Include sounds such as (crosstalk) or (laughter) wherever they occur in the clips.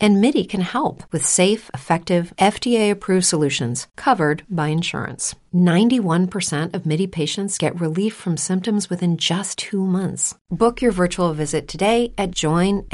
And MIDI can help with safe, effective, FDA approved solutions covered by insurance. 91% of MIDI patients get relief from symptoms within just two months. Book your virtual visit today at joinmidi.com.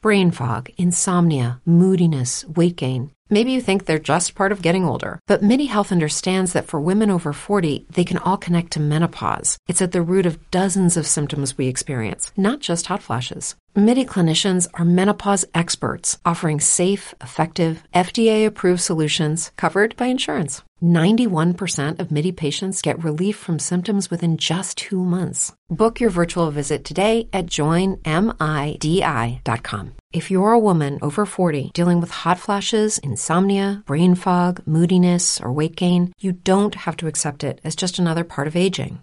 Brain fog, insomnia, moodiness, weight gain. Maybe you think they're just part of getting older, but MIDI Health understands that for women over 40, they can all connect to menopause. It's at the root of dozens of symptoms we experience, not just hot flashes. MIDI clinicians are menopause experts offering safe, effective, FDA approved solutions covered by insurance. 91% of MIDI patients get relief from symptoms within just two months. Book your virtual visit today at joinmidi.com. If you're a woman over 40 dealing with hot flashes, insomnia, brain fog, moodiness, or weight gain, you don't have to accept it as just another part of aging.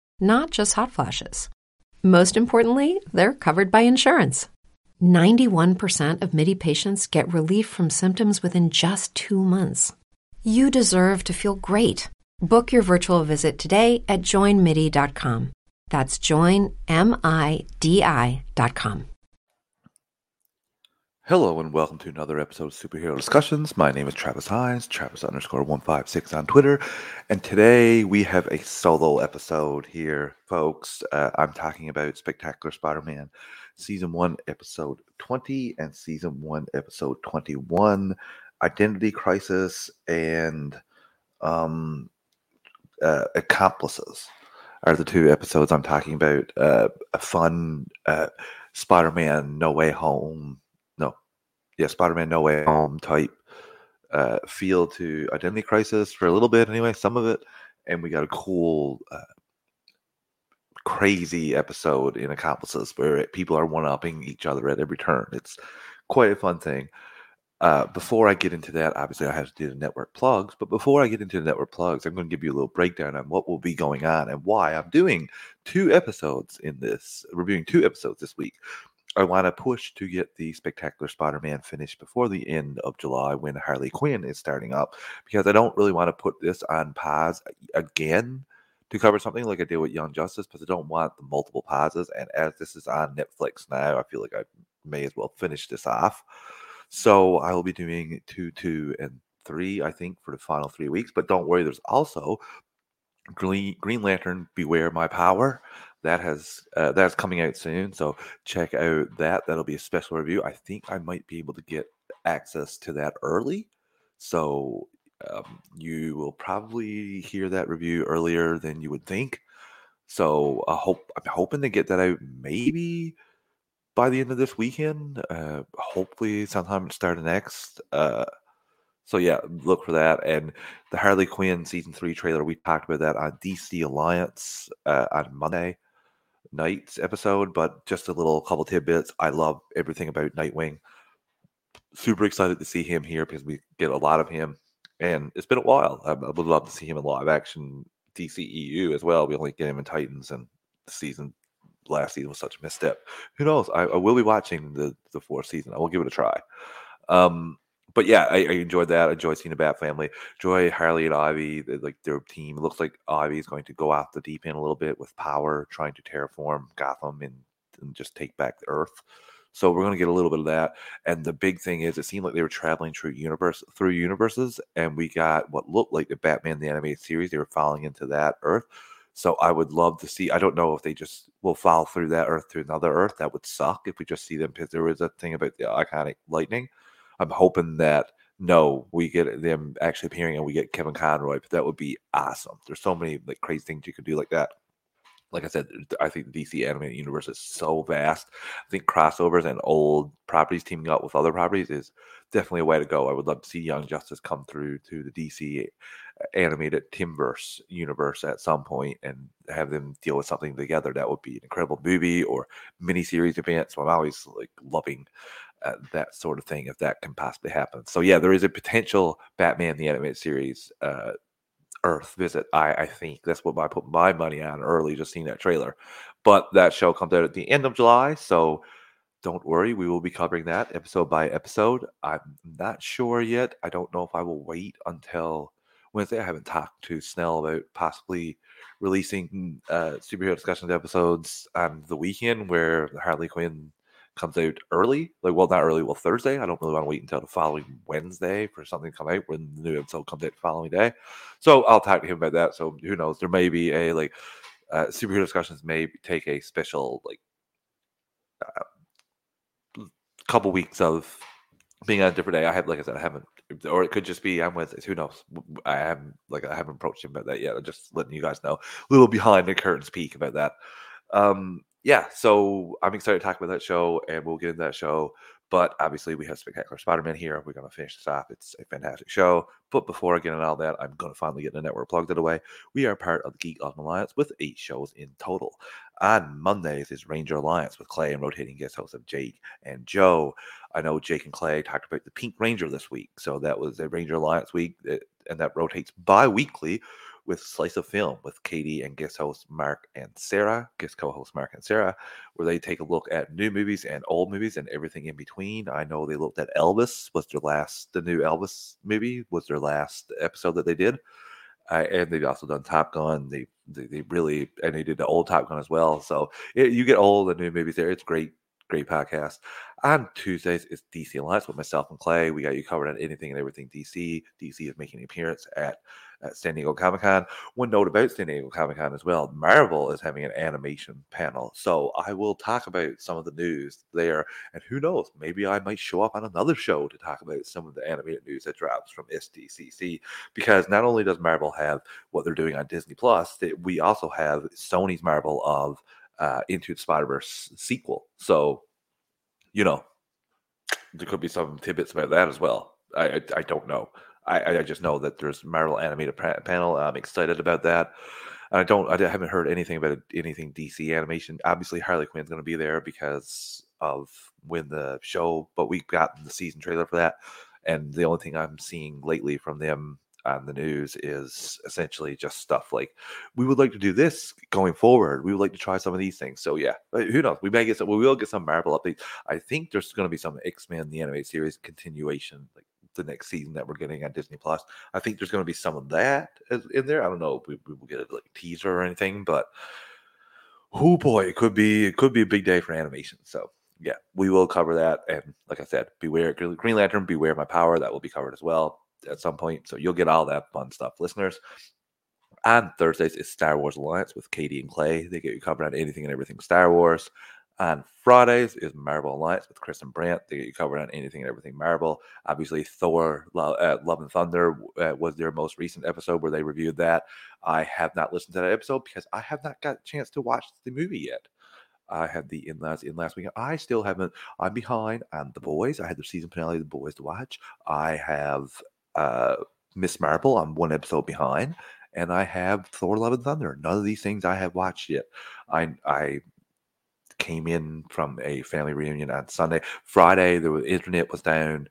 not just hot flashes. Most importantly, they're covered by insurance. 91% of MIDI patients get relief from symptoms within just two months. You deserve to feel great. Book your virtual visit today at joinmidi.com. That's joinmidi.com. Hello and welcome to another episode of Superhero Discussions. My name is Travis Hines, Travis underscore 156 on Twitter. And today we have a solo episode here, folks. Uh, I'm talking about Spectacular Spider Man Season 1, Episode 20, and Season 1, Episode 21 Identity Crisis and um, uh, Accomplices are the two episodes I'm talking about. Uh, a fun uh, Spider Man No Way Home yeah, Spider-Man No Way Home type uh, feel to Identity Crisis for a little bit, anyway, some of it, and we got a cool, uh, crazy episode in Accomplices where people are one-upping each other at every turn. It's quite a fun thing. Uh, before I get into that, obviously I have to do the network plugs. But before I get into the network plugs, I'm going to give you a little breakdown on what will be going on and why I'm doing two episodes in this, reviewing two episodes this week. I want to push to get the Spectacular Spider-Man finished before the end of July when Harley Quinn is starting up because I don't really want to put this on pause again to cover something like I did with Young Justice because I don't want the multiple pauses. And as this is on Netflix now, I feel like I may as well finish this off. So I will be doing two, two, and three, I think, for the final three weeks. But don't worry, there's also Green, Green Lantern Beware My Power that has uh, that's coming out soon. So check out that. That'll be a special review. I think I might be able to get access to that early. So um, you will probably hear that review earlier than you would think. So I hope I'm hoping to get that out maybe by the end of this weekend. Uh, hopefully sometime at start of next. Uh, so yeah, look for that. And the Harley Quinn season three trailer, we talked about that on DC Alliance uh, on Monday Night's episode, but just a little couple tidbits. I love everything about Nightwing. Super excited to see him here because we get a lot of him, and it's been a while. I, I would love to see him in live action DCEU as well. We only get him in Titans, and the season last season was such a misstep. Who knows? I, I will be watching the the fourth season. I will give it a try. Um, but yeah, I, I, enjoyed that. I enjoyed seeing the Bat family. Enjoy Harley and Ivy, like their team. It looks like Ivy is going to go off the deep end a little bit with power, trying to terraform Gotham and, and just take back the Earth. So we're going to get a little bit of that. And the big thing is, it seemed like they were traveling through universe through universes, and we got what looked like the Batman the animated series. They were falling into that Earth. So I would love to see. I don't know if they just will follow through that Earth to another Earth. That would suck if we just see them because there was a thing about the iconic lightning. I'm hoping that no, we get them actually appearing and we get Kevin Conroy, but that would be awesome. There's so many like crazy things you could do like that. Like I said, I think the DC animated universe is so vast. I think crossovers and old properties teaming up with other properties is definitely a way to go. I would love to see Young Justice come through to the DC animated Timmverse universe at some point and have them deal with something together. That would be an incredible movie or miniseries event. So I'm always like loving uh, that sort of thing if that can possibly happen. So yeah, there is a potential Batman the animated series uh, Earth visit. I, I think that's what I put my money on early, just seeing that trailer. But that show comes out at the end of July, so don't worry, we will be covering that episode by episode. I'm not sure yet. I don't know if I will wait until Wednesday. I haven't talked to Snell about possibly releasing uh, superhero discussions episodes on the weekend where Harley Quinn comes out early. Like, well, not early, well, Thursday. I don't really want to wait until the following Wednesday for something to come out when the new episode comes out the following day. So I'll talk to him about that. So who knows? There may be a like uh, superhero discussions may take a special like uh, couple weeks of being on a different day. I have, like I said, I haven't, or it could just be I'm with. Who knows? I haven't like I haven't approached him about that yet. I'm just letting you guys know a little behind the curtains peek about that. Um, yeah, so I'm excited to talk about that show, and we'll get into that show. But obviously, we have Spectacular Spider-Man here. We're going to finish this off. It's a fantastic show. But before I get into all that, I'm going to finally get the network plugged it away. We are part of the Geek Awesome Alliance with eight shows in total. On Mondays is Ranger Alliance with Clay and rotating guest hosts of Jake and Joe. I know Jake and Clay talked about the Pink Ranger this week. So that was a Ranger Alliance week, and that rotates bi weekly with Slice of Film with Katie and guest host Mark and Sarah, guest co host Mark and Sarah, where they take a look at new movies and old movies and everything in between. I know they looked at Elvis, was their last, the new Elvis movie, was their last episode that they did. Uh, and they've also done Top Gun. They, they, they really and they did the old Top Gun as well. So it, you get all the new movies there. It's great, great podcast. On Tuesdays, it's DC Alliance with myself and Clay. We got you covered on anything and everything DC. DC is making an appearance at, at San Diego Comic Con. One note about San Diego Comic Con as well Marvel is having an animation panel. So I will talk about some of the news there. And who knows, maybe I might show up on another show to talk about some of the animated news that drops from SDCC. Because not only does Marvel have what they're doing on Disney Plus, we also have Sony's Marvel of uh, Into the Spider Verse sequel. So you know, there could be some tidbits about that as well. I I, I don't know. I, I just know that there's Marvel animated panel. I'm excited about that. I don't. I haven't heard anything about anything DC animation. Obviously, Harley Quinn's going to be there because of when the show. But we've gotten the season trailer for that, and the only thing I'm seeing lately from them on the news is essentially just stuff like we would like to do this going forward. We would like to try some of these things. So yeah, who knows? We may get some. We will get some Marvel updates. I think there's going to be some X Men the animated series continuation, like the next season that we're getting on Disney Plus. I think there's going to be some of that in there. I don't know if we, we will get a like teaser or anything, but oh boy, it could be it could be a big day for animation. So yeah, we will cover that. And like I said, beware Green Lantern, beware my power. That will be covered as well at some point. So you'll get all that fun stuff, listeners. On Thursdays is Star Wars Alliance with Katie and Clay. They get you covered on anything and everything Star Wars. On Fridays is Marvel Alliance with Chris and Brant. They get you covered on anything and everything Marvel. Obviously, Thor Love, uh, Love and Thunder uh, was their most recent episode where they reviewed that. I have not listened to that episode because I have not got a chance to watch the movie yet. I had the in last in last week. I still haven't. I'm behind on the boys. I had the season finale of the boys to watch. I have uh, Miss Marvel. I'm one episode behind, and I have Thor: Love and Thunder. None of these things I have watched yet. I I came in from a family reunion on Sunday. Friday, the internet was down.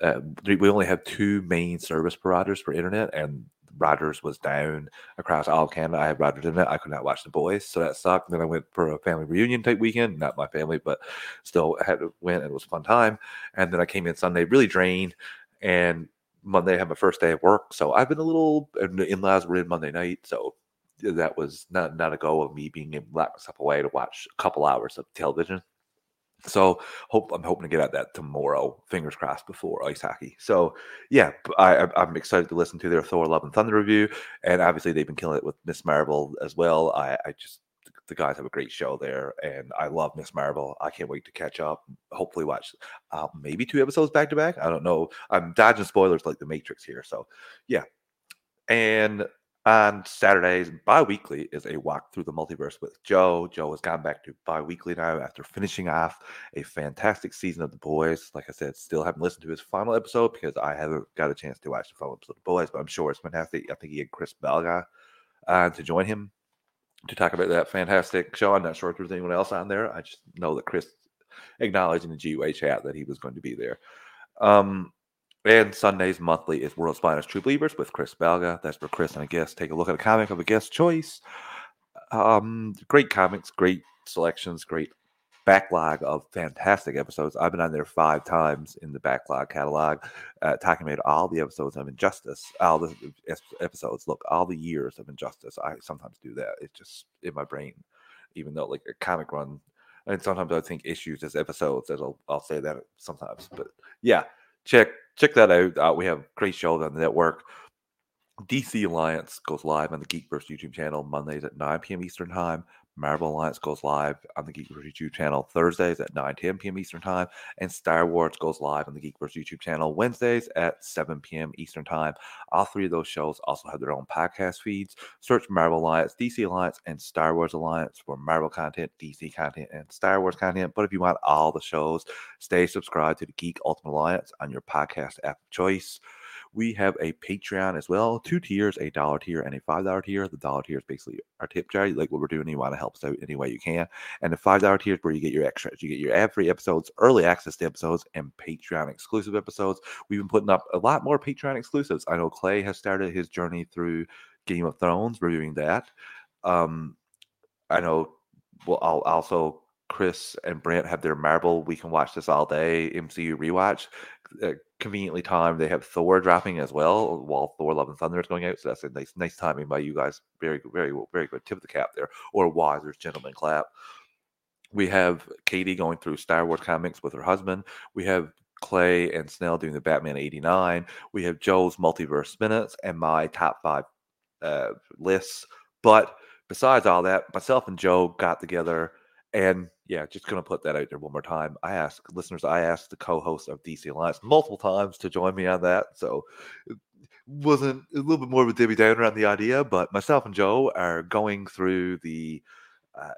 Uh, we only have two main service providers for internet, and Rogers was down across all Canada. I had Rogers in it. I could not watch the boys, so that sucked. Then I went for a family reunion type weekend. Not my family, but still had to went. And it was a fun time. And then I came in Sunday really drained, and Monday I had my first day of work. So I've been a little. Uh, the in-laws were in Monday night, so that was not not a go of me being able to lock myself away to watch a couple hours of television. So hope I'm hoping to get at that tomorrow. Fingers crossed before ice hockey. So yeah, I, I'm excited to listen to their Thor: Love and Thunder review, and obviously they've been killing it with Miss Marvel as well. I, I just the guys have a great show there, and I love Miss Marvel. I can't wait to catch up. Hopefully, watch uh, maybe two episodes back to back. I don't know. I'm dodging spoilers like the Matrix here, so yeah. And on Saturdays, bi-weekly is a walk through the multiverse with Joe. Joe has gone back to bi-weekly now after finishing off a fantastic season of The Boys. Like I said, still haven't listened to his final episode because I haven't got a chance to watch the final episode of The Boys, but I'm sure it's fantastic. I think he had Chris Belga uh, to join him to talk about that fantastic show. I'm not sure if there's anyone else on there. I just know that Chris acknowledged in the GUA chat that he was going to be there. Um, and Sundays monthly is World's Finest True Believers with Chris Belga. That's where Chris and a guest take a look at a comic of a guest choice. Um, great comics, great selections, great backlog of fantastic episodes. I've been on there five times in the backlog catalog, uh, talking about all the episodes of Injustice, all the episodes. Look, all the years of Injustice. I sometimes do that. It's just in my brain, even though like a comic run. And sometimes I think issues as episodes. That I'll, I'll say that sometimes, but yeah, check check that out. Uh, we have great shows on the network. DC Alliance goes live on the Geekverse YouTube channel Mondays at 9 p.m. Eastern Time. Marvel Alliance goes live on the Geekverse YouTube channel Thursdays at 9 10 p.m. Eastern Time. And Star Wars goes live on the Geekverse YouTube channel Wednesdays at 7 p.m. Eastern Time. All three of those shows also have their own podcast feeds. Search Marvel Alliance, DC Alliance, and Star Wars Alliance for Marvel content, DC content, and Star Wars content. But if you want all the shows, stay subscribed to the Geek Ultimate Alliance on your podcast app of choice. We have a Patreon as well, two tiers, a dollar tier and a five dollar tier. The dollar tier is basically our tip jar, like what we're doing. You want to help us out any way you can, and the five dollar tier is where you get your extras. You get your ad free episodes, early access to episodes, and Patreon exclusive episodes. We've been putting up a lot more Patreon exclusives. I know Clay has started his journey through Game of Thrones, reviewing that. Um, I know. Well, I'll also Chris and Brent have their Marvel. We can watch this all day MCU rewatch. Uh, conveniently timed. They have Thor dropping as well while Thor: Love and Thunder is going out. So that's a nice, nice timing by you guys. Very, very, very good. Tip of the cap there, or Wiser's gentleman clap. We have Katie going through Star Wars comics with her husband. We have Clay and Snell doing the Batman 89. We have Joe's multiverse minutes and my top five uh, lists. But besides all that, myself and Joe got together and yeah, just going to put that out there one more time. I ask listeners, I asked the co-host of DC Alliance multiple times to join me on that. So it wasn't a little bit more of a Debbie Downer on the idea, but myself and Joe are going through the uh,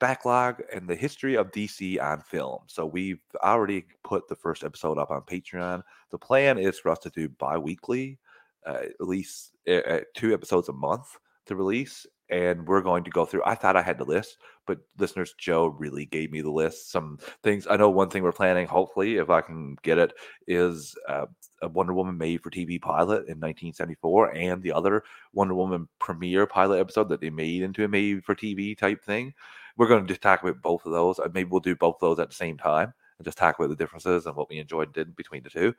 backlog and the history of DC on film. So we've already put the first episode up on Patreon. The plan is for us to do bi-weekly, uh, at least uh, two episodes a month to release and we're going to go through. I thought I had the list, but listeners, Joe really gave me the list. Some things I know. One thing we're planning, hopefully, if I can get it, is uh, a Wonder Woman made for TV pilot in 1974, and the other Wonder Woman premiere pilot episode that they made into a made for TV type thing. We're going to just talk about both of those. Maybe we'll do both of those at the same time and just talk about the differences and what we enjoyed didn't between the two.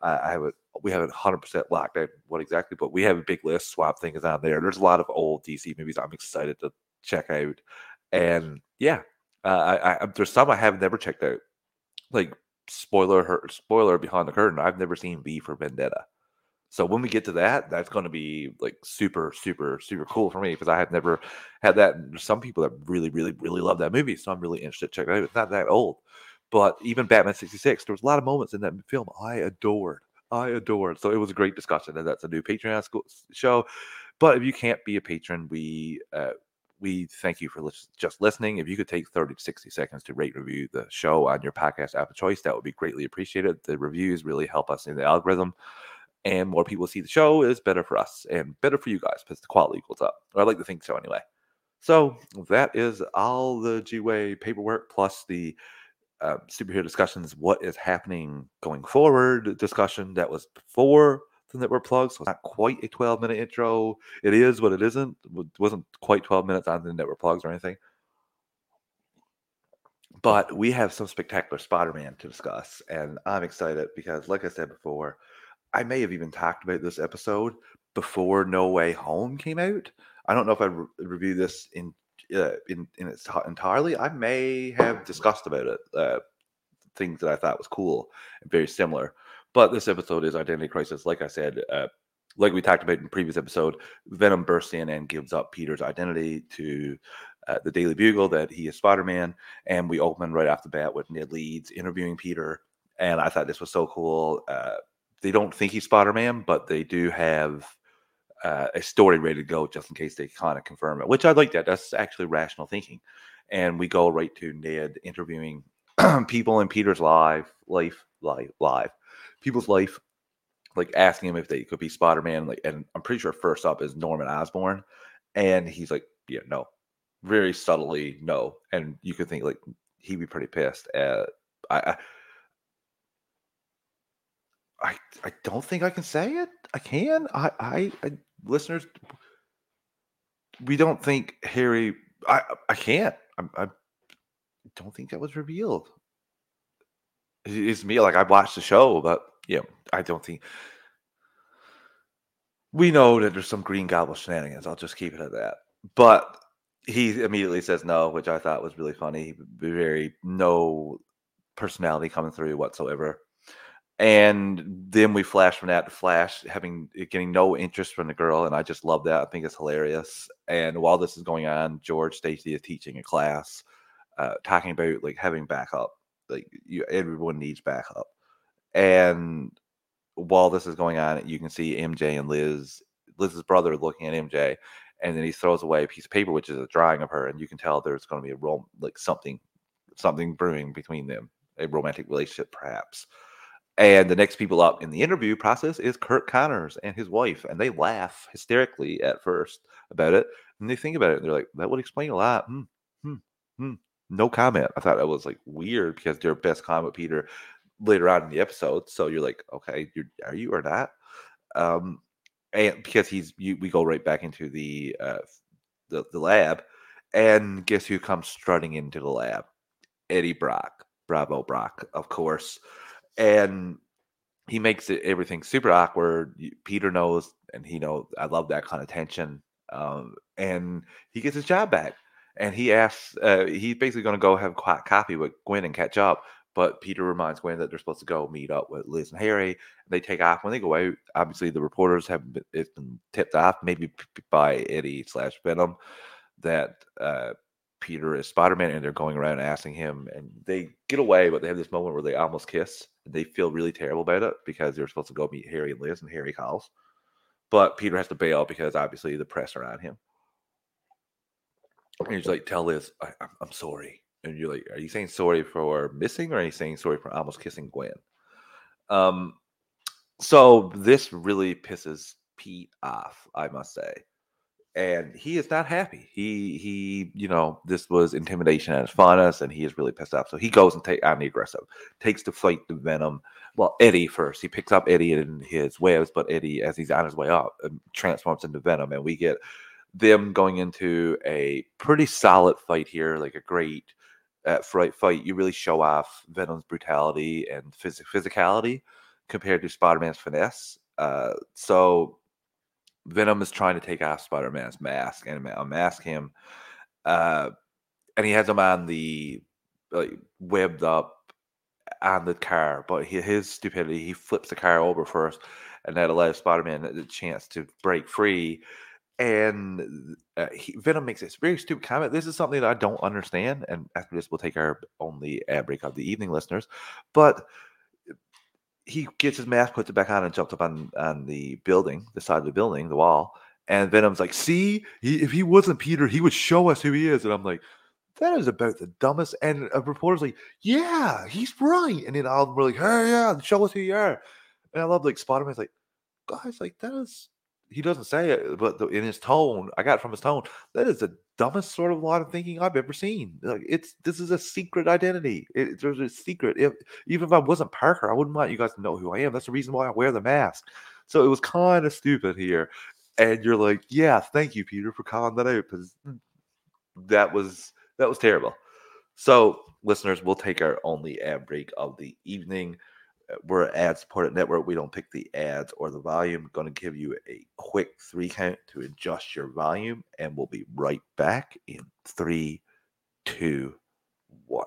I have a, we haven't 100% locked out what exactly, but we have a big list. Swamp Thing is on there. There's a lot of old DC movies I'm excited to check out. And yeah, uh, I, I, there's some I have never checked out. Like spoiler, her, spoiler behind the curtain. I've never seen V for Vendetta. So when we get to that, that's going to be like super, super, super cool for me because I have never had that. And there's some people that really, really, really love that movie, so I'm really interested to check it out. It's not that old, but even Batman 66, there was a lot of moments in that film I adored. I adored. So it was a great discussion, and that's a new Patreon show. But if you can't be a patron, we uh, we thank you for just listening. If you could take 30 to 60 seconds to rate review the show on your podcast app of choice, that would be greatly appreciated. The reviews really help us in the algorithm. And more people see the show is better for us and better for you guys because the quality goes up. Or I like to think so anyway. So that is all the G Way paperwork plus the uh, superhero discussions. What is happening going forward? Discussion that was before the network plugs. So it's not quite a 12 minute intro. It is, but it isn't. It wasn't quite 12 minutes on the network plugs or anything. But we have some spectacular Spider Man to discuss. And I'm excited because, like I said before, I may have even talked about this episode before No Way Home came out. I don't know if I re- reviewed this in uh, in in its entirely. I may have discussed about it uh, things that I thought was cool and very similar. But this episode is Identity Crisis. Like I said, uh, like we talked about in previous episode, Venom bursts in and gives up Peter's identity to uh, the Daily Bugle that he is Spider Man. And we open right off the bat with Ned Leeds interviewing Peter. And I thought this was so cool. Uh, they don't think he's Spider Man, but they do have uh, a story ready to go just in case they kind of confirm it, which I like that. That's actually rational thinking. And we go right to Ned interviewing (clears throat) people in Peter's life, life, life, live, people's life, like asking him if they could be Spider Man. Like, and I'm pretty sure first up is Norman Osborn, and he's like, yeah, no, very subtly no. And you could think like he'd be pretty pissed. I, I I I don't think I can say it. I can. I I, I listeners, we don't think Harry. I I can't. I, I don't think that was revealed. It's me. Like I watched the show, but yeah, I don't think. We know that there's some Green Goblin shenanigans. I'll just keep it at that. But he immediately says no, which I thought was really funny. Very no personality coming through whatsoever and then we flash from that to Flash having eh, getting no interest from the girl, and I just love that. I think it's hilarious. And while this is going on, George Stacy is teaching a class, uh, talking about like having backup. Like you, everyone needs backup. And while this is going on, you can see MJ and Liz, Liz's brother, looking at MJ, and then he throws away a piece of paper, which is a drawing of her, and you can tell there's going to be a rom- like something, something brewing between them, a romantic relationship, perhaps. And the next people up in the interview process is Curt Connors and his wife. And they laugh hysterically at first about it. And they think about it and they're like, that would explain a lot. Hmm, hmm, hmm. No comment. I thought that was like weird because their best comment Peter later on in the episode. So you're like, okay, you're, are you or not? Um, and because he's, you, we go right back into the, uh, the, the lab. And guess who comes strutting into the lab? Eddie Brock. Bravo Brock, of course and he makes it everything super awkward. Peter knows, and he knows. I love that kind of tension. Um, and he gets his job back, and he asks. Uh, he's basically going to go have a quiet coffee with Gwen and catch up. But Peter reminds Gwen that they're supposed to go meet up with Liz and Harry. They take off when they go out. Obviously, the reporters have been, it's been tipped off, maybe by Eddie slash Venom, that uh, Peter is Spider Man, and they're going around asking him, and they get away, but they have this moment where they almost kiss, and they feel really terrible about it because they're supposed to go meet Harry and Liz, and Harry calls, but Peter has to bail because obviously the press are on him. And he's like, "Tell Liz, I, am I'm sorry," and you're like, "Are you saying sorry for missing, or are you saying sorry for almost kissing Gwen?" Um, so this really pisses Pete off, I must say and he is not happy. He he, you know, this was intimidation at his finest, and he is really pissed off. So he goes and take on the aggressive, takes to fight the Venom. Well, Eddie first. He picks up Eddie in his webs, but Eddie, as he's on his way up, um, transforms into Venom, and we get them going into a pretty solid fight here, like a great uh, fight. Fight. You really show off Venom's brutality and phys- physicality compared to Spider-Man's finesse. Uh, so Venom is trying to take off Spider Man's mask and unmask him. Uh, and he has him on the like webbed up on the car, but he, his stupidity, he flips the car over first, and that allows Spider Man the chance to break free. And uh, he, Venom makes this very stupid comment. This is something that I don't understand. And after this, we'll take our only ad break of the evening, listeners. But he gets his mask, puts it back on, and jumps up on on the building, the side of the building, the wall. And Venom's like, "See, he, if he wasn't Peter, he would show us who he is." And I'm like, "That is about the dumbest." And a reporter's like, "Yeah, he's right." And then I'm like, "Hey, yeah, show us who you are." And I love like Spider-Man's like, "Guys, like that is." He doesn't say it, but the, in his tone, I got from his tone, that is the dumbest sort of line of thinking I've ever seen. Like it's this is a secret identity. It, there's a secret. If even if I wasn't Parker, I wouldn't want you guys to know who I am. That's the reason why I wear the mask. So it was kind of stupid here. And you're like, yeah, thank you, Peter, for calling that out because mm, that was that was terrible. So, listeners, we'll take our only ad break of the evening. We're an ad supported network. We don't pick the ads or the volume. Going to give you a quick three count to adjust your volume, and we'll be right back in three, two, one.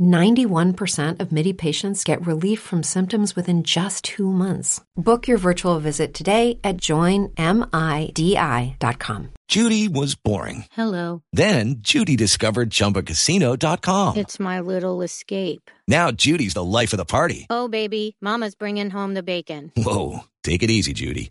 91% of MIDI patients get relief from symptoms within just two months. Book your virtual visit today at joinmidi.com. Judy was boring. Hello. Then Judy discovered chumbacasino.com. It's my little escape. Now Judy's the life of the party. Oh, baby, Mama's bringing home the bacon. Whoa. Take it easy, Judy.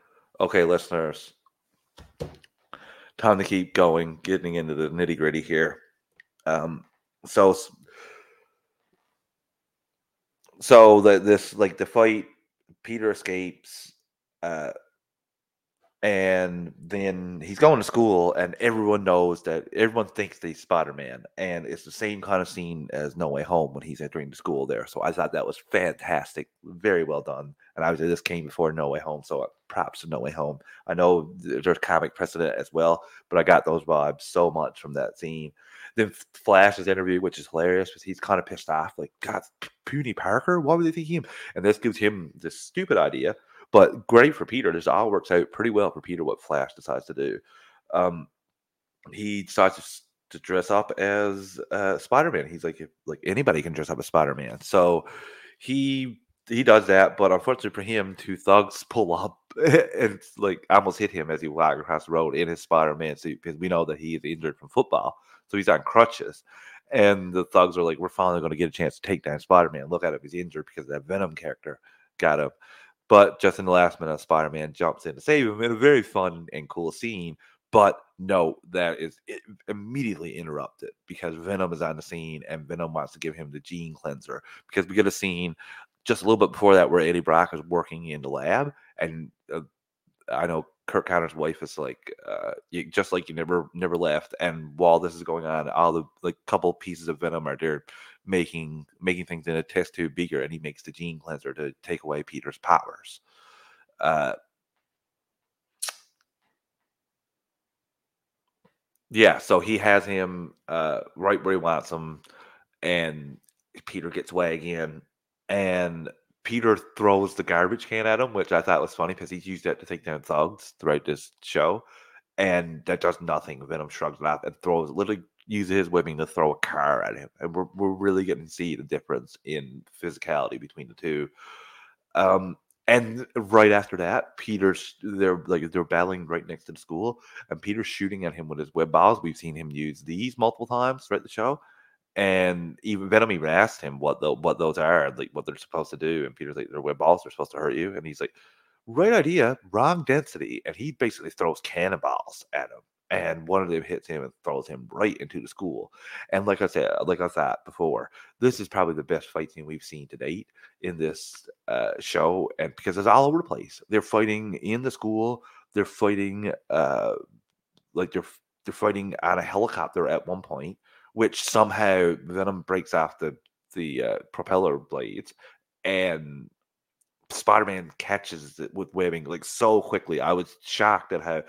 Okay, listeners. Time to keep going, getting into the nitty gritty here. Um, so, so that this like the fight, Peter escapes, uh, and then he's going to school, and everyone knows that everyone thinks he's Spider Man, and it's the same kind of scene as No Way Home when he's entering the school there. So I thought that was fantastic, very well done. And obviously, this came before No Way Home, so uh, props to No Way Home. I know there's comic precedent as well, but I got those vibes so much from that scene. Then Flash's interview, which is hilarious, because he's kind of pissed off, like, God, puny Parker, why would they think him? And this gives him this stupid idea but great for Peter. This all works out pretty well for Peter. What Flash decides to do, um, he decides to, to dress up as uh, Spider Man. He's like, like anybody can dress up as Spider Man. So he he does that, but unfortunately for him, two thugs (laughs) pull up and like almost hit him as he walked across the road in his Spider Man suit because we know that he is injured from football, so he's on crutches. And the thugs are like, "We're finally going to get a chance to take down Spider Man. Look at him; he's injured because that Venom character got him." But just in the last minute, Spider Man jumps in to save him in a very fun and cool scene. But no, that is immediately interrupted because Venom is on the scene and Venom wants to give him the gene cleanser because we get a scene just a little bit before that where Eddie Brock is working in the lab and uh, I know Curt Connor's wife is like, uh, just like you never never left. And while this is going on, all the like couple pieces of venom are there making making things in a test tube bigger, and he makes the gene cleanser to take away Peter's powers. Uh, yeah, so he has him uh, right where he wants him, and Peter gets away again, and Peter throws the garbage can at him, which I thought was funny because he's used it to take down thugs throughout this show, and that does nothing. Venom shrugs it off and throws literally uses his whipping to throw a car at him, and we're we're really getting to see the difference in physicality between the two. Um, and right after that, Peter's they're like they're battling right next to the school, and Peter's shooting at him with his web balls. We've seen him use these multiple times throughout the show, and even Venom even asked him what the what those are, like what they're supposed to do. And Peter's like, "They're web balls. They're supposed to hurt you." And he's like, "Right idea, wrong density." And he basically throws cannonballs at him, and one of them hits him and throws him right into the school. And like I said, like I said before, this is probably the best fight scene we've seen to date in this uh, show, and because it's all over the place. They're fighting in the school. They're fighting, uh, like they're they're fighting on a helicopter at one point which somehow Venom breaks off the the uh, propeller blades, and Spider-Man catches it with webbing like so quickly. I was shocked at how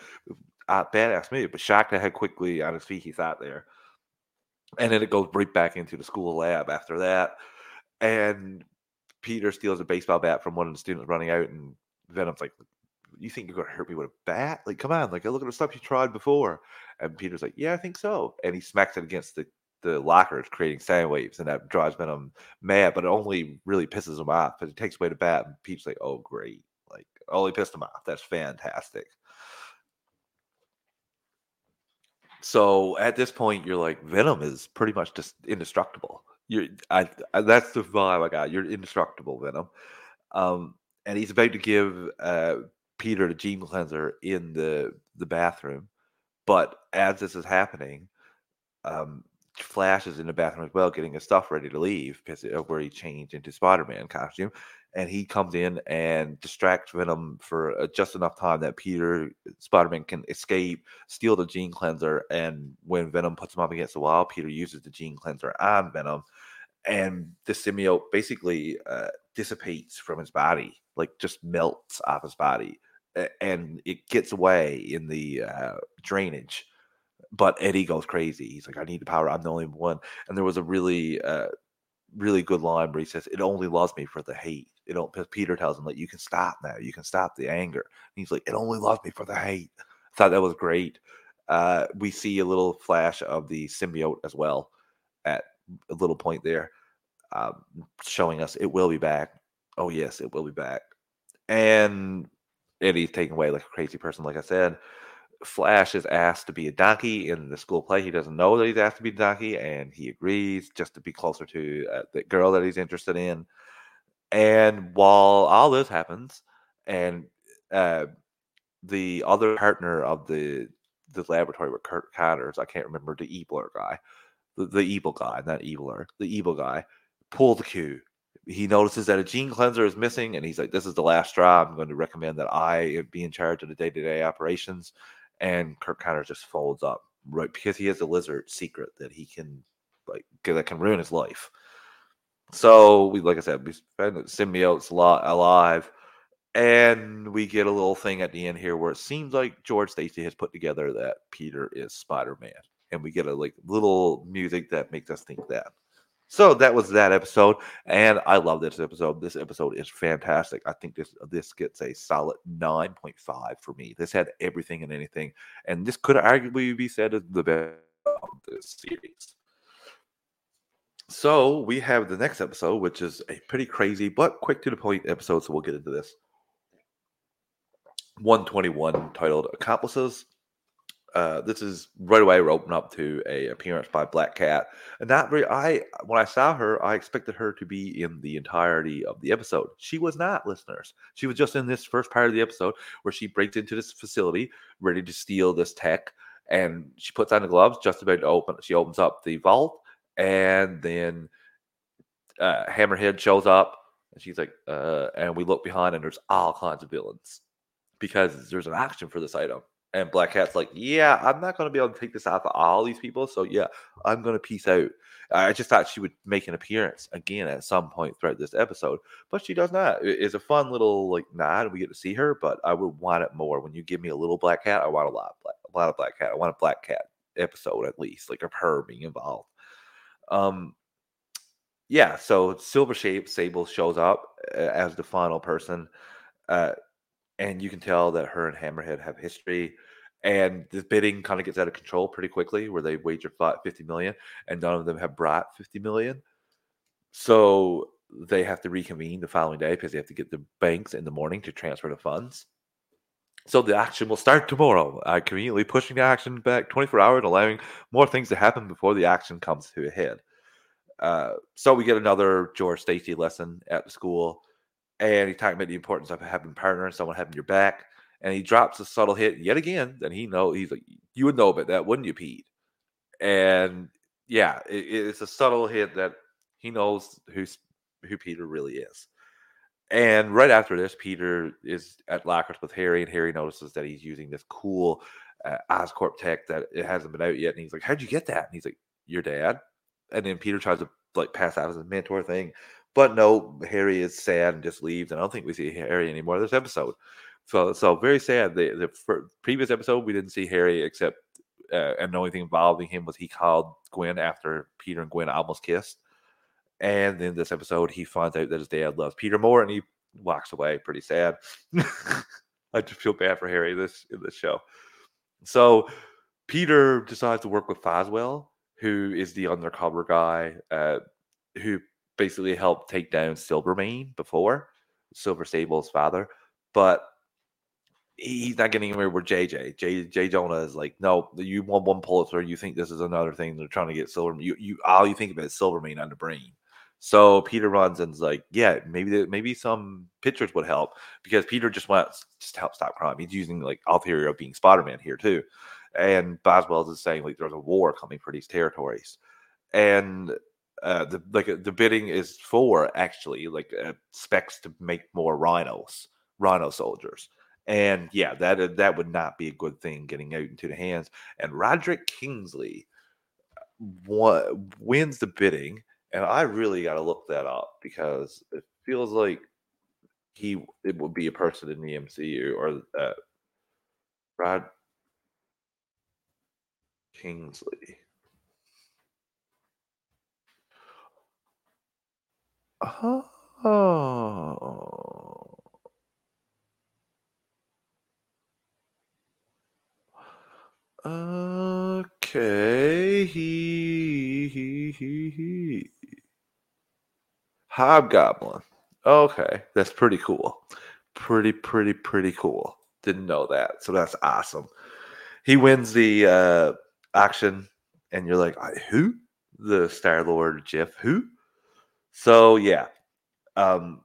uh, badass move, but shocked at how quickly on his feet he sat there. And then it goes right back into the school lab after that. And Peter steals a baseball bat from one of the students running out, and Venom's like, "You think you're gonna hurt me with a bat? Like, come on! Like, look at the stuff you tried before." And Peter's like, "Yeah, I think so." And he smacks it against the the lockers, creating sound waves, and that drives Venom mad. But it only really pisses him off because it takes away the bat. And Pete's like, "Oh, great! Like, only pissed him off. That's fantastic." So at this point, you're like, Venom is pretty much just indestructible. You're, I, I that's the vibe I got. You're indestructible, Venom. Um, and he's about to give uh, Peter the gene cleanser in the the bathroom, but as this is happening, um, Flash is in the bathroom as well, getting his stuff ready to leave because where he changed into Spider-Man costume, and he comes in and distracts Venom for uh, just enough time that Peter Spider-Man can escape, steal the gene cleanser, and when Venom puts him up against the wall, Peter uses the gene cleanser on Venom, and the symbiote basically uh, dissipates from his body, like just melts off his body, and it gets away in the uh, drainage but Eddie goes crazy. He's like, I need the power. I'm the only one. And there was a really, uh, really good line where he says, It only loves me for the hate. It don't Peter tells him, like, you can stop now. You can stop the anger. And he's like, It only loves me for the hate. I thought that was great. Uh, we see a little flash of the symbiote as well at a little point there, um, showing us it will be back. Oh, yes, it will be back. And Eddie's taken away like a crazy person, like I said. Flash is asked to be a donkey in the school play. He doesn't know that he's asked to be a donkey, and he agrees just to be closer to uh, the girl that he's interested in. And while all this happens, and uh, the other partner of the the laboratory with Curt Connors, I can't remember the evil guy, the, the evil guy, not eviler, the evil guy, pull the cue. He notices that a gene cleanser is missing, and he's like, "This is the last straw. I'm going to recommend that I be in charge of the day to day operations." and Kirk Connors just folds up right because he has a lizard secret that he can like that can ruin his life. So we, like I said, we spend symbiotes alive, and we get a little thing at the end here where it seems like George Stacy has put together that Peter is Spider Man, and we get a like little music that makes us think that. So that was that episode, and I love this episode. This episode is fantastic. I think this this gets a solid nine point five for me. This had everything and anything, and this could arguably be said as the best of this series. So we have the next episode, which is a pretty crazy but quick to the point episode. So we'll get into this. 121 titled Accomplices. uh, this is right away. We're open up to a appearance by Black Cat, and that very I when I saw her, I expected her to be in the entirety of the episode. She was not, listeners. She was just in this first part of the episode where she breaks into this facility ready to steal this tech, and she puts on the gloves just about to open. She opens up the vault, and then uh, Hammerhead shows up, and she's like, uh, and we look behind, and there's all kinds of villains because there's an action for this item. And Black Cat's like, yeah, I'm not going to be able to take this out for all these people. So, yeah, I'm going to peace out. I just thought she would make an appearance again at some point throughout this episode, but she does not. It's a fun little like nod. We get to see her, but I would want it more. When you give me a little Black Cat, I want a lot, of black, a lot of Black Cat. I want a Black Cat episode at least, like of her being involved. Um, yeah. So Silver Shape Sable shows up uh, as the final person. Uh, and you can tell that her and Hammerhead have history. And the bidding kind of gets out of control pretty quickly, where they wager 50 million, and none of them have brought 50 million. So they have to reconvene the following day because they have to get the banks in the morning to transfer the funds. So the action will start tomorrow. I conveniently pushing the action back 24 hours, allowing more things to happen before the action comes to a head. Uh, so we get another George Stacy lesson at the school and he's talking about the importance of having a partner and someone having your back. And he drops a subtle hit yet again. Then he know he's like, you would know about that, wouldn't you, Pete? And yeah, it, it's a subtle hit that he knows who's who Peter really is. And right after this, Peter is at lockers with Harry, and Harry notices that he's using this cool uh, Oscorp tech that it hasn't been out yet. And he's like, "How'd you get that?" And he's like, "Your dad." And then Peter tries to like pass out as a mentor thing, but no, Harry is sad and just leaves. And I don't think we see Harry anymore this episode. So, so very sad. The, the previous episode, we didn't see Harry except, uh, and the only thing involving him was he called Gwen after Peter and Gwen almost kissed. And in this episode, he finds out that his dad loves Peter more, and he walks away pretty sad. (laughs) I just feel bad for Harry this in this show. So Peter decides to work with Foswell, who is the undercover guy, uh, who basically helped take down Silvermane before, Silver Sable's father, but he's not getting anywhere with JJ. J, J Jonah is like, no, you want one Pulitzer, you think this is another thing. They're trying to get Silver. You, you, all you think about is Silvermane on the brain. So Peter runs and's like, yeah, maybe maybe some pictures would help because Peter just wants just help stop crime. He's using like theory of being Spider-Man here too, and Foswell is saying like there's a war coming for these territories, and uh, the like the bidding is for actually like uh, specs to make more rhinos, rhino soldiers, and yeah, that uh, that would not be a good thing getting out into the hands. And Roderick Kingsley uh, wins the bidding, and I really got to look that up because it feels like he it would be a person in the MCU or uh, Rod Kingsley. Oh. Okay. He, he, he, he. Hobgoblin. Okay. That's pretty cool. Pretty, pretty, pretty cool. Didn't know that. So that's awesome. He wins the uh, auction, and you're like, who? The Star Lord Jeff, who? So yeah, um,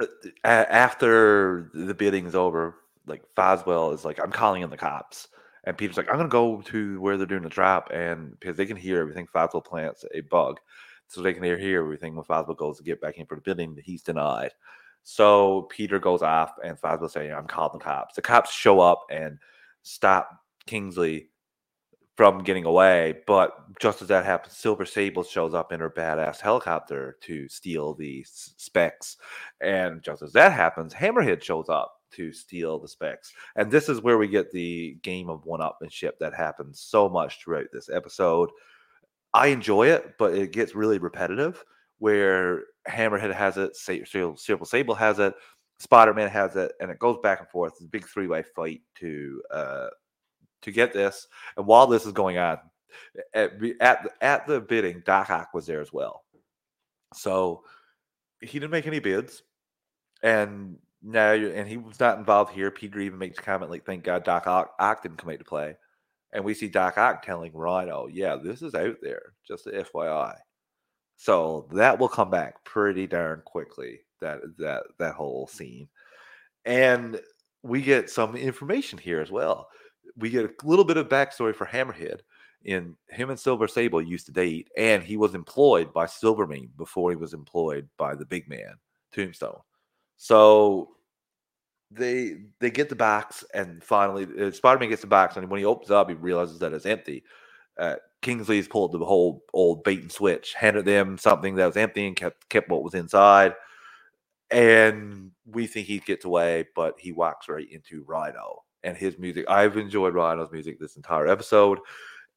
uh, after the bidding's over, like Foswell is like, I'm calling in the cops. And Peter's like, I'm gonna go to where they're doing the trap, and because they can hear everything, Foswell plants a bug, so they can hear, hear everything. When Foswell goes to get back in for the bidding, he's denied. So Peter goes off, and Foswell saying, "I'm calling the cops." The cops show up and stop Kingsley from getting away. But just as that happens, Silver Sable shows up in her badass helicopter to steal the specs. And just as that happens, Hammerhead shows up to steal the specs. And this is where we get the game of one upmanship that happens so much throughout this episode. I enjoy it, but it gets really repetitive where Hammerhead has it, Silver Sable has it, Spider Man has it, and it goes back and forth. It's a big three way fight to uh, to get this. And while this is going on, at at, at the bidding, Doc Ock was there as well. So he didn't make any bids, and no, and he was not involved here. Peter even makes a comment like, "Thank God Doc Ock, Ock didn't come into play," and we see Doc Ock telling Rhino, oh, "Yeah, this is out there, just a FYI." So that will come back pretty darn quickly. That that that whole scene, and we get some information here as well. We get a little bit of backstory for Hammerhead. In him and Silver Sable used to date, and he was employed by Silvermane before he was employed by the big man Tombstone. So they they get the box, and finally, uh, Spider-Man gets the box, and when he opens up, he realizes that it's empty. Uh, Kingsley's pulled the whole old bait and switch, handed them something that was empty, and kept kept what was inside. And we think he gets away, but he walks right into Rhino and his music. I've enjoyed Rhino's music this entire episode.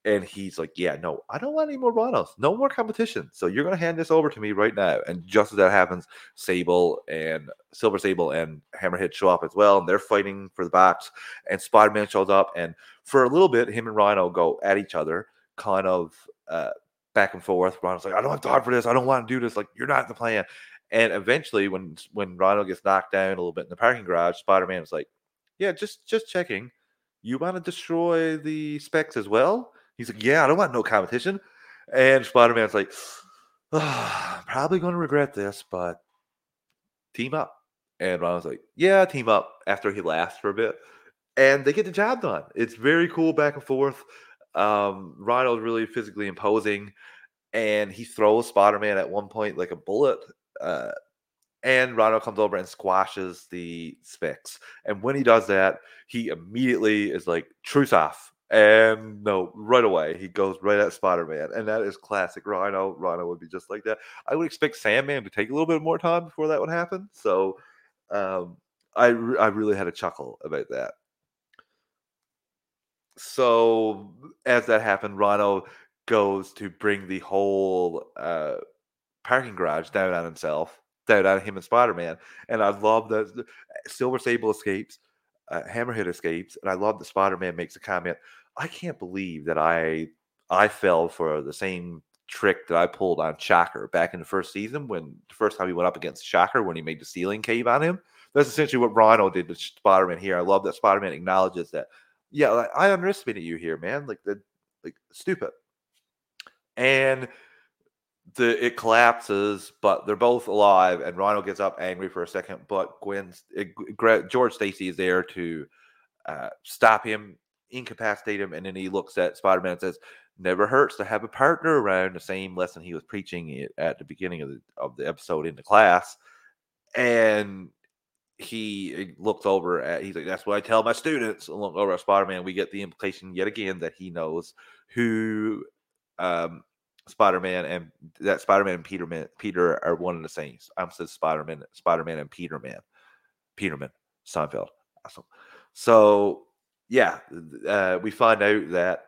And he's like, Yeah, no, I don't want any more rhinos. No more competition. So you're going to hand this over to me right now. And just as that happens, Sable and Silver Sable and Hammerhead show up as well. And they're fighting for the box. And Spider Man shows up. And for a little bit, him and Rhino go at each other, kind of uh, back and forth. Rhino's like, I don't have time for this. I don't want to do this. Like, you're not the plan. And eventually, when when Rhino gets knocked down a little bit in the parking garage, Spider Man is like, Yeah, just just checking. You want to destroy the specs as well? He's like, Yeah, I don't want no competition. And Spider Man's like, oh, Probably going to regret this, but team up. And Rhino's like, Yeah, team up after he laughs for a bit. And they get the job done. It's very cool back and forth. Um, Rhino's really physically imposing. And he throws Spider Man at one point like a bullet. Uh, and Rhino comes over and squashes the specs. And when he does that, he immediately is like, truce off. And no, right away, he goes right at Spider Man. And that is classic Rhino. Rhino would be just like that. I would expect Sandman to take a little bit more time before that would happen. So um, I, re- I really had a chuckle about that. So as that happened, Rhino goes to bring the whole uh, parking garage down on himself, down on him and Spider Man. And I love that Silver Sable escapes, uh, Hammerhead escapes, and I love that Spider Man makes a comment. I can't believe that I I fell for the same trick that I pulled on Shocker back in the first season when the first time he went up against Shocker when he made the ceiling cave on him. That's essentially what Rhino did to Spider Man here. I love that Spider Man acknowledges that. Yeah, like, I underestimated you here, man. Like the like stupid. And the it collapses, but they're both alive, and Rhino gets up angry for a second, but Gwen's it, George Stacy is there to uh, stop him, incapacitate him, and then he looks at Spider Man and says, "Never hurts to have a partner around." The same lesson he was preaching at the beginning of the of the episode in the class, and he looks over at he's like, "That's what I tell my students." Look over at Spider Man, we get the implication yet again that he knows who. Um, Spider-Man and that Spider-Man and Peterman Peter are one and the same. I'm said Spider-Man, Spider-Man and Peterman. Peterman, Seinfeld. Awesome. So yeah, uh, we find out that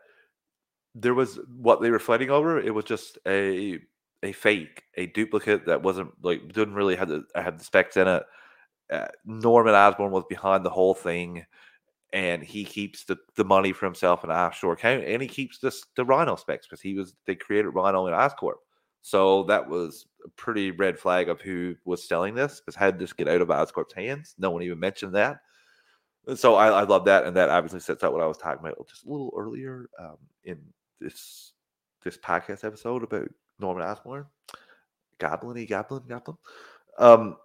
there was what they were fighting over. It was just a a fake, a duplicate that wasn't like didn't really have the have the specs in it. Uh, Norman Osborn was behind the whole thing and he keeps the, the money for himself in an offshore account, and he keeps this the Rhino specs because he was they created Rhino in Oscorp. So that was a pretty red flag of who was selling this because how did this get out of Oscorp's hands? No one even mentioned that. And so I, I love that, and that obviously sets out what I was talking about just a little earlier um, in this this podcast episode about Norman Osborn, Goblin, Goblin, Goblin. Um,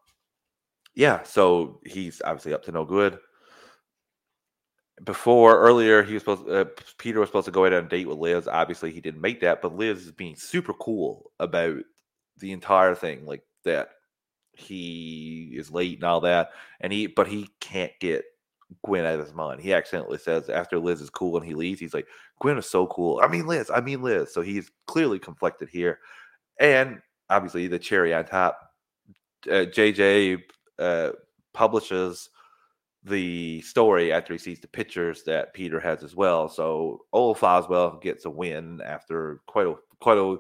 yeah, so he's obviously up to no good before earlier he was supposed uh, Peter was supposed to go out on a date with Liz. Obviously, he didn't make that, but Liz is being super cool about the entire thing, like that he is late and all that, and he but he can't get Gwen out of his mind. He accidentally says after Liz is cool and he leaves, he's like, Gwen is so cool. I mean Liz, I mean Liz. So he's clearly conflicted here, and obviously the cherry on top, uh, JJ uh, publishes the story after he sees the pictures that Peter has as well. So old Foswell gets a win after quite a quite a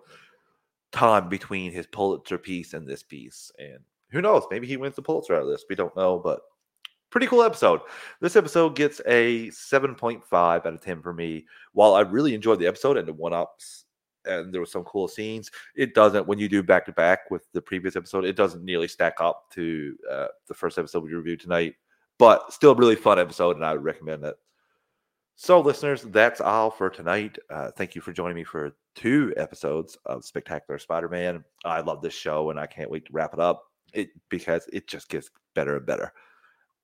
time between his Pulitzer piece and this piece. And who knows? Maybe he wins the Pulitzer out of this. We don't know, but pretty cool episode. This episode gets a 7.5 out of 10 for me. While I really enjoyed the episode and the one ups and there was some cool scenes. It doesn't when you do back to back with the previous episode. It doesn't nearly stack up to uh, the first episode we reviewed tonight, but still a really fun episode, and I would recommend it. So, listeners, that's all for tonight. Uh, thank you for joining me for two episodes of Spectacular Spider-Man. I love this show, and I can't wait to wrap it up. It because it just gets better and better.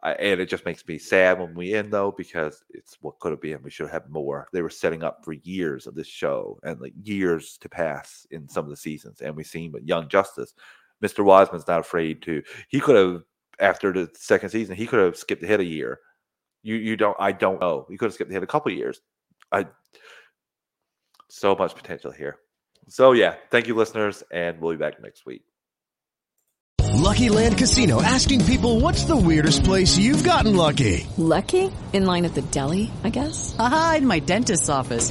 I, and it just makes me sad when we end though because it's what could have been. We should have had more. They were setting up for years of this show and like years to pass in some of the seasons. And we've seen with Young Justice, Mr. Weisman's not afraid to. He could have after the second season, he could have skipped ahead a year. You you don't. I don't know. He could have skipped ahead a couple years. I so much potential here. So yeah, thank you, listeners, and we'll be back next week. Lucky Land Casino asking people what's the weirdest place you've gotten lucky? Lucky? In line at the deli, I guess? Aha, in my dentist's office.